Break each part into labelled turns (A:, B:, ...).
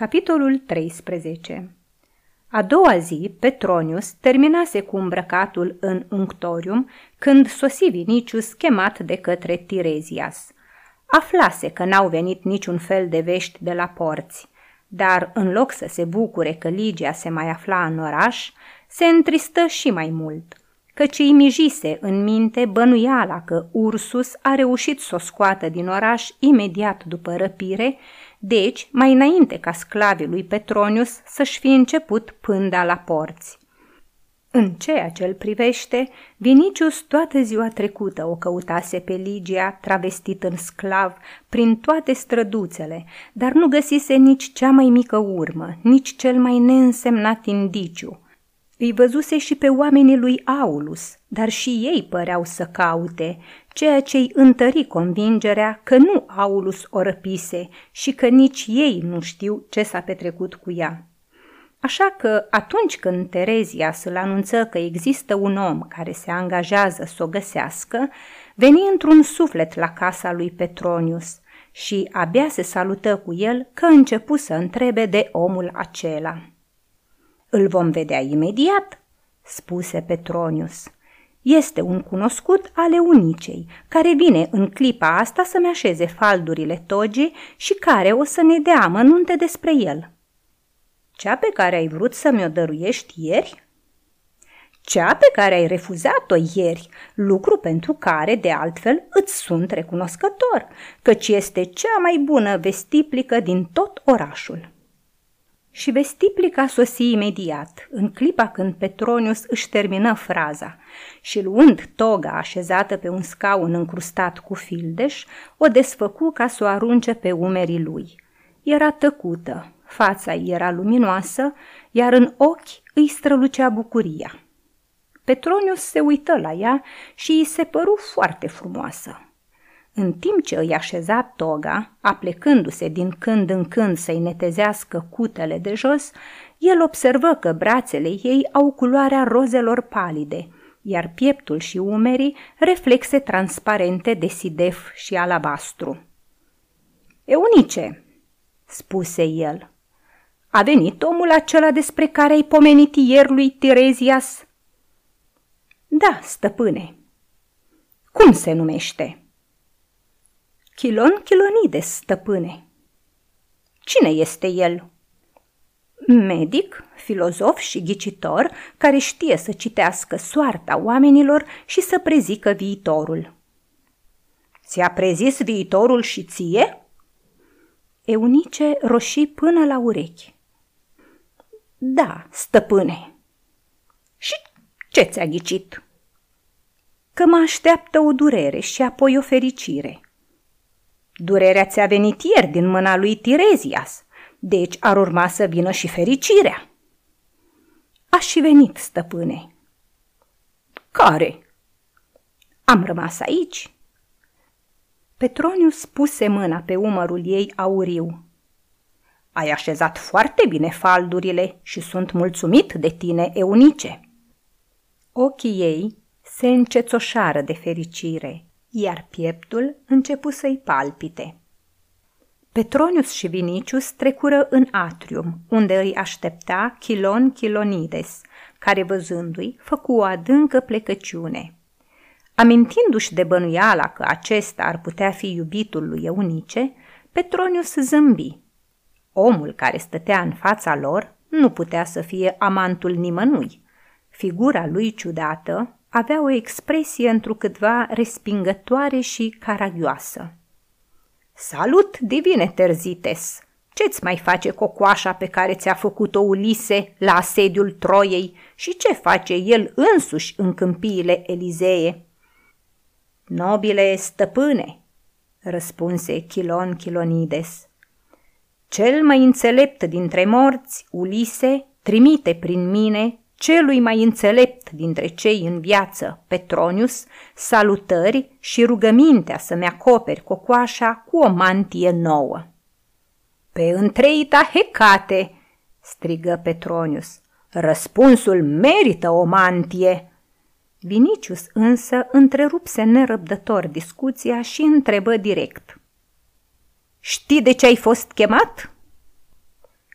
A: Capitolul 13 A doua zi, Petronius terminase cu îmbrăcatul în unctorium când sosi Vinicius chemat de către Tirezias. Aflase că n-au venit niciun fel de vești de la porți, dar în loc să se bucure că Ligia se mai afla în oraș, se întristă și mai mult – căci îi mijise în minte bănuiala că Ursus a reușit să o scoată din oraș imediat după răpire, deci mai înainte ca sclavii lui Petronius să-și fi început pânda la porți. În ceea ce îl privește, Vinicius toată ziua trecută o căutase pe Ligia, travestit în sclav, prin toate străduțele, dar nu găsise nici cea mai mică urmă, nici cel mai neînsemnat indiciu – îi văzuse și pe oamenii lui Aulus, dar și ei păreau să caute, ceea ce îi întări convingerea că nu Aulus o răpise și că nici ei nu știu ce s-a petrecut cu ea. Așa că atunci când Terezia să-l anunță că există un om care se angajează să o găsească, veni într-un suflet la casa lui Petronius și abia se salută cu el că începu să întrebe de omul acela. Îl vom vedea imediat, spuse Petronius. Este un cunoscut ale unicei, care vine în clipa asta să-mi așeze faldurile togii și care o să ne dea amănunte despre el. Cea pe care ai vrut să mi-o dăruiești ieri? Cea pe care ai refuzat-o ieri, lucru pentru care, de altfel, îți sunt recunoscător, căci este cea mai bună vestiplică din tot orașul. Și vestiplica sosi imediat, în clipa când Petronius își termină fraza și luând toga așezată pe un scaun încrustat cu fildeș, o desfăcu ca să o arunce pe umerii lui. Era tăcută, fața era luminoasă, iar în ochi îi strălucea bucuria. Petronius se uită la ea și îi se păru foarte frumoasă. În timp ce îi așeza toga, aplecându-se din când în când să-i netezească cutele de jos, el observă că brațele ei au culoarea rozelor palide, iar pieptul și umerii reflexe transparente de sidef și alabastru. Eunice, spuse el, a venit omul acela despre care ai pomenit ieri lui Tirezias? Da, stăpâne. Cum se numește? Chilon Chilonides, stăpâne. Cine este el? Medic, filozof și ghicitor care știe să citească soarta oamenilor și să prezică viitorul. Ți-a prezis viitorul și ție? Eunice roșii până la urechi. Da, stăpâne. Și ce ți-a ghicit? Că mă așteaptă o durere și apoi o fericire – Durerea ți-a venit ieri din mâna lui Tirezias, deci ar urma să vină și fericirea. Aș și venit, stăpâne. Care? Am rămas aici. Petronius puse mâna pe umărul ei auriu. Ai așezat foarte bine faldurile și sunt mulțumit de tine, Eunice. Ochii ei se încețoșară de fericire iar pieptul începu să-i palpite. Petronius și Vinicius trecură în atrium, unde îi aștepta Chilon Chilonides, care văzându-i făcu o adâncă plecăciune. Amintindu-și de bănuiala că acesta ar putea fi iubitul lui Eunice, Petronius zâmbi. Omul care stătea în fața lor nu putea să fie amantul nimănui. Figura lui ciudată, avea o expresie întrucâtva respingătoare și caragioasă. Salut, divine Terzites! Ce-ți mai face cocoașa pe care ți-a făcut-o Ulise la asediul Troiei și ce face el însuși în câmpiile Elizee? Nobile stăpâne, răspunse Chilon Chilonides. Cel mai înțelept dintre morți, Ulise, trimite prin mine celui mai înțelept dintre cei în viață, Petronius, salutări și rugămintea să-mi acoperi cocoașa cu o mantie nouă. Pe întreita Hecate, strigă Petronius, răspunsul merită o mantie. Vinicius însă întrerupse nerăbdător discuția și întrebă direct. Știi de ce ai fost chemat?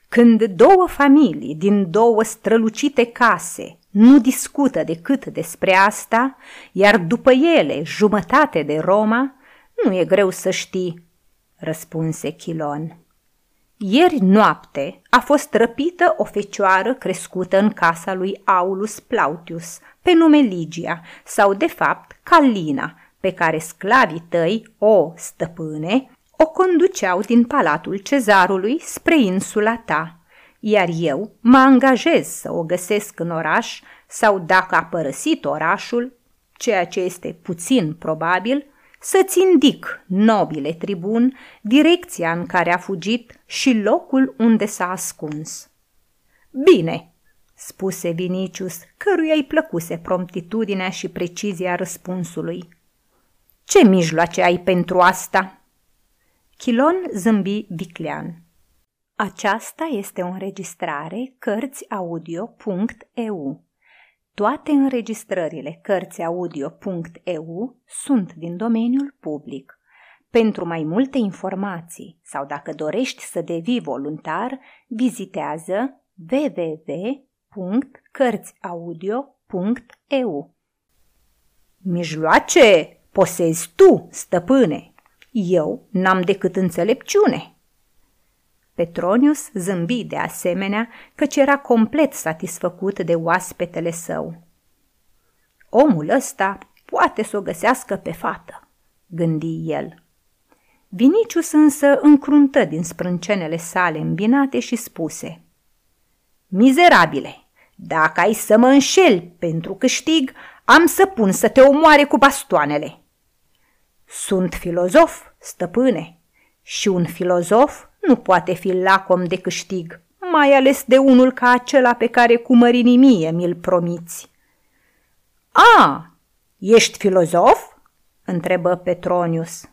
A: Când două familii din două strălucite case nu discută decât despre asta, iar după ele jumătate de Roma, nu e greu să știi, răspunse Chilon. Ieri noapte a fost răpită o fecioară crescută în casa lui Aulus Plautius, pe nume Ligia, sau de fapt Calina, pe care sclavii tăi, o stăpâne, o conduceau din palatul cezarului spre insula ta, iar eu mă angajez să o găsesc în oraș sau dacă a părăsit orașul, ceea ce este puțin probabil, să-ți țindic, nobile tribun, direcția în care a fugit și locul unde s-a ascuns. Bine, spuse Vinicius, căruia îi plăcuse promptitudinea și precizia răspunsului. Ce mijloace ai pentru asta?" Chilon zâmbi viclean. Aceasta este o înregistrare Cărțiaudio.eu. Toate înregistrările Cărțiaudio.eu sunt din domeniul public. Pentru mai multe informații sau dacă dorești să devii voluntar, vizitează www.cărțiaudio.eu. Mijloace posezi tu, stăpâne, eu n-am decât înțelepciune. Petronius zâmbi de asemenea căci era complet satisfăcut de oaspetele său. Omul ăsta poate să o găsească pe fată, gândi el. Vinicius însă încruntă din sprâncenele sale îmbinate și spuse Mizerabile, dacă ai să mă înșeli pentru câștig, am să pun să te omoare cu bastoanele. Sunt filozof, stăpâne, și un filozof nu poate fi lacom de câștig, mai ales de unul ca acela pe care cu mărinimie mi-l promiți. A, ești filozof? întrebă Petronius.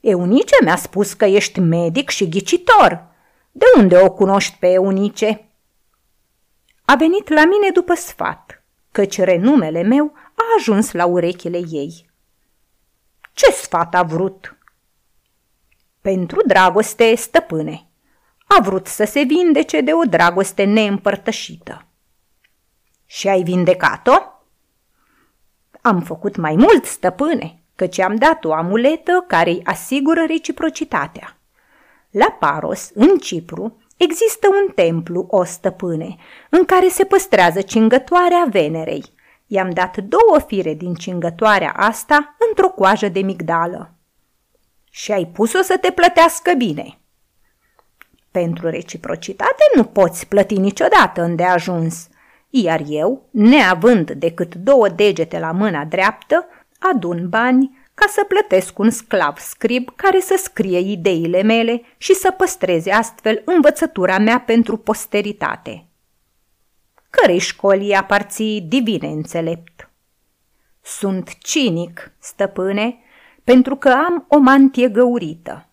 A: Eunice mi-a spus că ești medic și ghicitor. De unde o cunoști pe Eunice? A venit la mine după sfat, căci renumele meu a ajuns la urechile ei. Ce sfat a vrut? Pentru dragoste, stăpâne. A vrut să se vindece de o dragoste neîmpărtășită. Și ai vindecat-o? Am făcut mai mult, stăpâne, căci am dat o amuletă care îi asigură reciprocitatea. La Paros, în Cipru, există un templu, o stăpâne, în care se păstrează cingătoarea Venerei – I-am dat două fire din cingătoarea asta într-o coajă de migdală. Și ai pus-o să te plătească bine. Pentru reciprocitate nu poți plăti niciodată îndeajuns, iar eu, neavând decât două degete la mâna dreaptă, adun bani ca să plătesc un sclav scrib care să scrie ideile mele și să păstreze astfel învățătura mea pentru posteritate cărei școlii aparții divine înțelept. Sunt cinic, stăpâne, pentru că am o mantie găurită.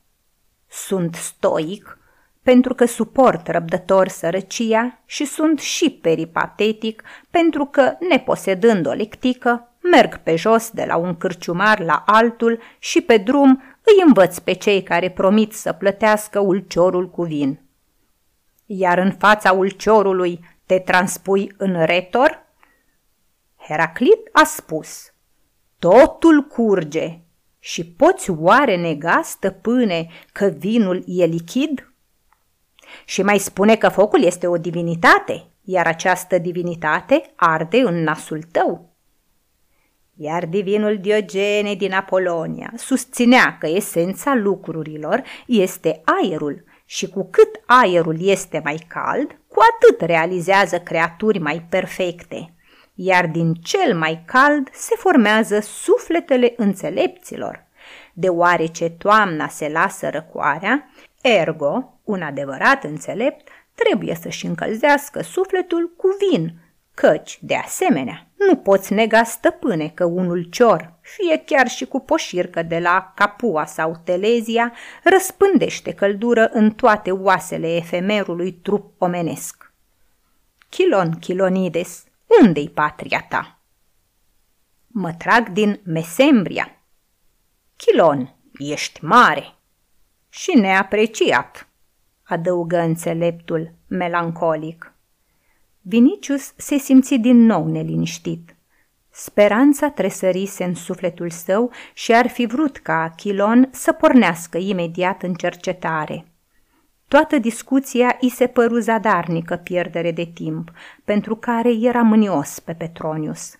A: Sunt stoic, pentru că suport răbdător sărăcia și sunt și peripatetic, pentru că, neposedând o lectică, merg pe jos de la un cârciumar la altul și pe drum îi învăț pe cei care promit să plătească ulciorul cu vin. Iar în fața ulciorului te transpui în retor? Heraclit a spus, totul curge și poți oare nega, stăpâne, că vinul e lichid? Și mai spune că focul este o divinitate, iar această divinitate arde în nasul tău. Iar divinul Diogene din Apolonia susținea că esența lucrurilor este aerul și cu cât aerul este mai cald, cu atât realizează creaturi mai perfecte, iar din cel mai cald se formează sufletele înțelepților. Deoarece toamna se lasă răcoarea, ergo, un adevărat înțelept trebuie să-și încălzească sufletul cu vin, căci, de asemenea, nu poți nega stăpâne că unul cior, fie chiar și cu poșircă de la Capua sau Telezia, răspândește căldură în toate oasele efemerului trup omenesc. Chilon, Chilonides, unde-i patria ta? Mă trag din Mesembria. Chilon, ești mare și neapreciat, adăugă înțeleptul, melancolic. Vinicius se simți din nou neliniștit. Speranța tresărise în sufletul său și ar fi vrut ca Chilon să pornească imediat în cercetare. Toată discuția i se păru zadarnică pierdere de timp, pentru care era mânios pe Petronius.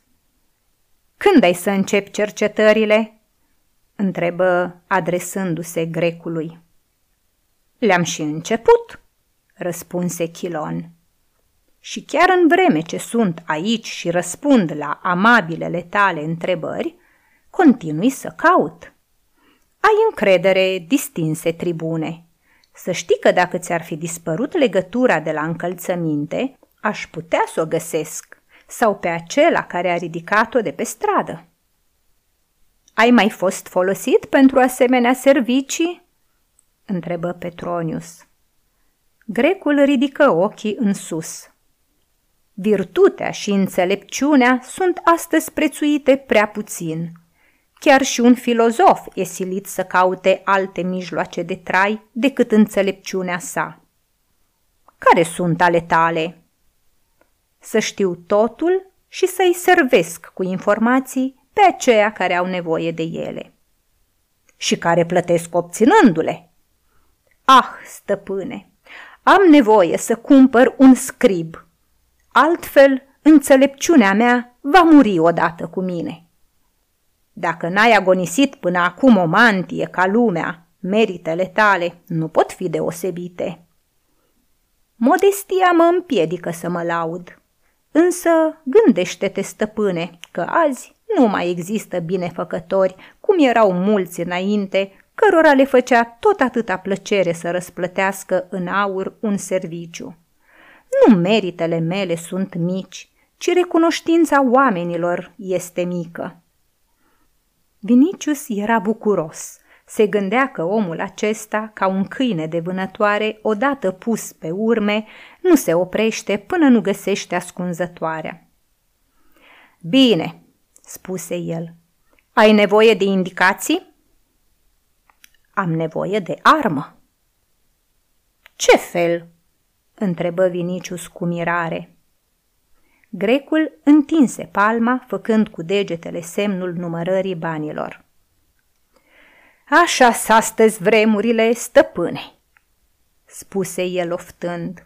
A: Când ai să începi cercetările?" întrebă adresându-se grecului. Le-am și început," răspunse Chilon. Și chiar în vreme ce sunt aici și răspund la amabilele tale întrebări, continui să caut. Ai încredere, distinse tribune. Să știi că dacă ți-ar fi dispărut legătura de la încălțăminte, aș putea să o găsesc, sau pe acela care a ridicat-o de pe stradă. Ai mai fost folosit pentru asemenea servicii? întrebă Petronius. Grecul ridică ochii în sus. Virtutea și înțelepciunea sunt astăzi prețuite prea puțin. Chiar și un filozof e silit să caute alte mijloace de trai decât înțelepciunea sa. Care sunt ale tale? Să știu totul și să-i servesc cu informații pe aceia care au nevoie de ele. Și care plătesc obținându-le. Ah, stăpâne, am nevoie să cumpăr un scrib – altfel înțelepciunea mea va muri odată cu mine. Dacă n-ai agonisit până acum o mantie ca lumea, meritele tale nu pot fi deosebite. Modestia mă împiedică să mă laud, însă gândește-te, stăpâne, că azi nu mai există binefăcători, cum erau mulți înainte, cărora le făcea tot atâta plăcere să răsplătească în aur un serviciu. Nu meritele mele sunt mici, ci recunoștința oamenilor este mică. Vinicius era bucuros. Se gândea că omul acesta, ca un câine de vânătoare, odată pus pe urme, nu se oprește până nu găsește ascunzătoarea. Bine, spuse el, ai nevoie de indicații? Am nevoie de armă. Ce fel? Întrebă Vinicius cu mirare. Grecul întinse palma, făcând cu degetele semnul numărării banilor. Așa s astăzi vremurile, stăpâne, spuse el oftând.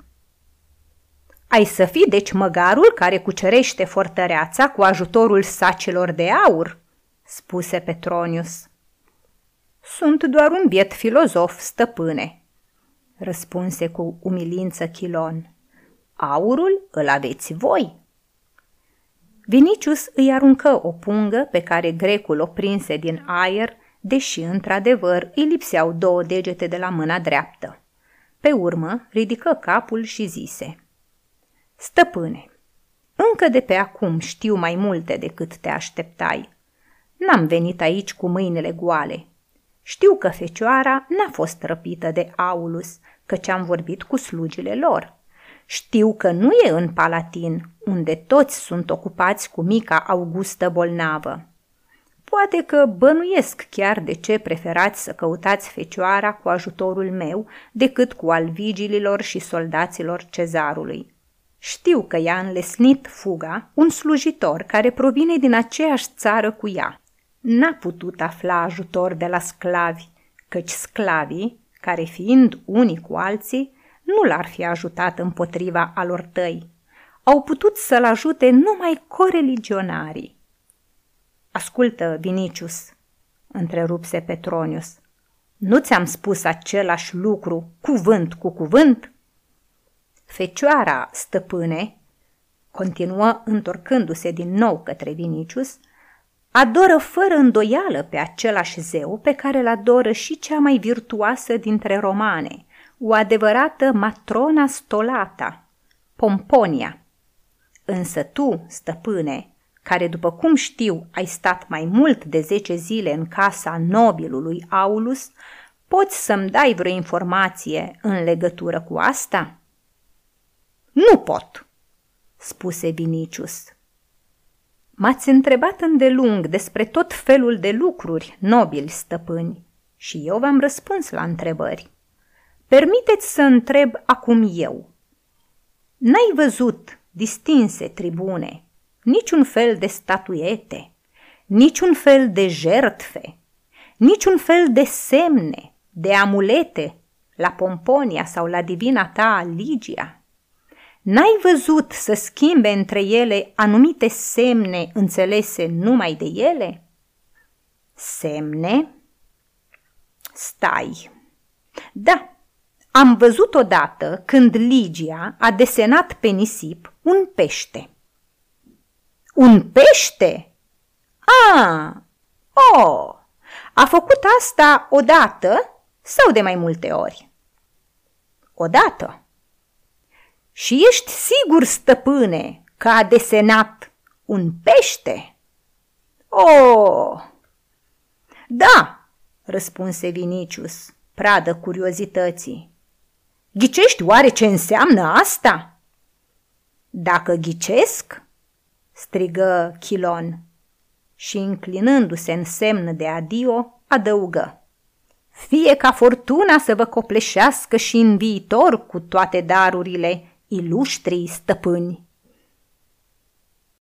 A: Ai să fii deci măgarul care cucerește fortăreața cu ajutorul sacilor de aur, spuse Petronius. Sunt doar un biet filozof, stăpâne, răspunse cu umilință Chilon. Aurul îl aveți voi. Vinicius îi aruncă o pungă pe care grecul o prinse din aer, deși într-adevăr îi lipseau două degete de la mâna dreaptă. Pe urmă ridică capul și zise Stăpâne, încă de pe acum știu mai multe decât te așteptai. N-am venit aici cu mâinile goale. Știu că fecioara n-a fost răpită de Aulus, căci am vorbit cu slugile lor. Știu că nu e în Palatin, unde toți sunt ocupați cu mica Augustă bolnavă. Poate că bănuiesc chiar de ce preferați să căutați fecioara cu ajutorul meu decât cu al vigililor și soldaților cezarului. Știu că i-a înlesnit fuga un slujitor care provine din aceeași țară cu ea. N-a putut afla ajutor de la sclavi, căci sclavii care fiind unii cu alții, nu l-ar fi ajutat împotriva alor tăi. Au putut să-l ajute numai coreligionarii. Ascultă, Vinicius, întrerupse Petronius, nu ți-am spus același lucru cuvânt cu cuvânt? Fecioara, stăpâne, continuă întorcându-se din nou către Vinicius, Adoră fără îndoială pe același zeu pe care îl adoră și cea mai virtuoasă dintre romane, o adevărată matrona stolata, Pomponia. Însă tu, stăpâne, care după cum știu ai stat mai mult de zece zile în casa nobilului Aulus, poți să-mi dai vreo informație în legătură cu asta? Nu pot, spuse Vinicius. M-ați întrebat îndelung despre tot felul de lucruri, nobili stăpâni, și eu v-am răspuns la întrebări. Permiteți să întreb acum eu. N-ai văzut, distinse tribune, niciun fel de statuete, niciun fel de jertfe, niciun fel de semne, de amulete la Pomponia sau la divina ta Ligia. N-ai văzut să schimbe între ele anumite semne înțelese numai de ele? Semne? Stai. Da, am văzut odată când Ligia a desenat pe nisip un pește. Un pește? A, oh, a făcut asta odată sau de mai multe ori? Odată. Și ești sigur, stăpâne, că a desenat un pește? Oh! Da, răspunse Vinicius, pradă curiozității. Ghicești oare ce înseamnă asta? Dacă ghicesc, strigă Chilon și înclinându-se în semn de adio, adăugă. Fie ca fortuna să vă copleșească și în viitor cu toate darurile ilustrii stăpâni.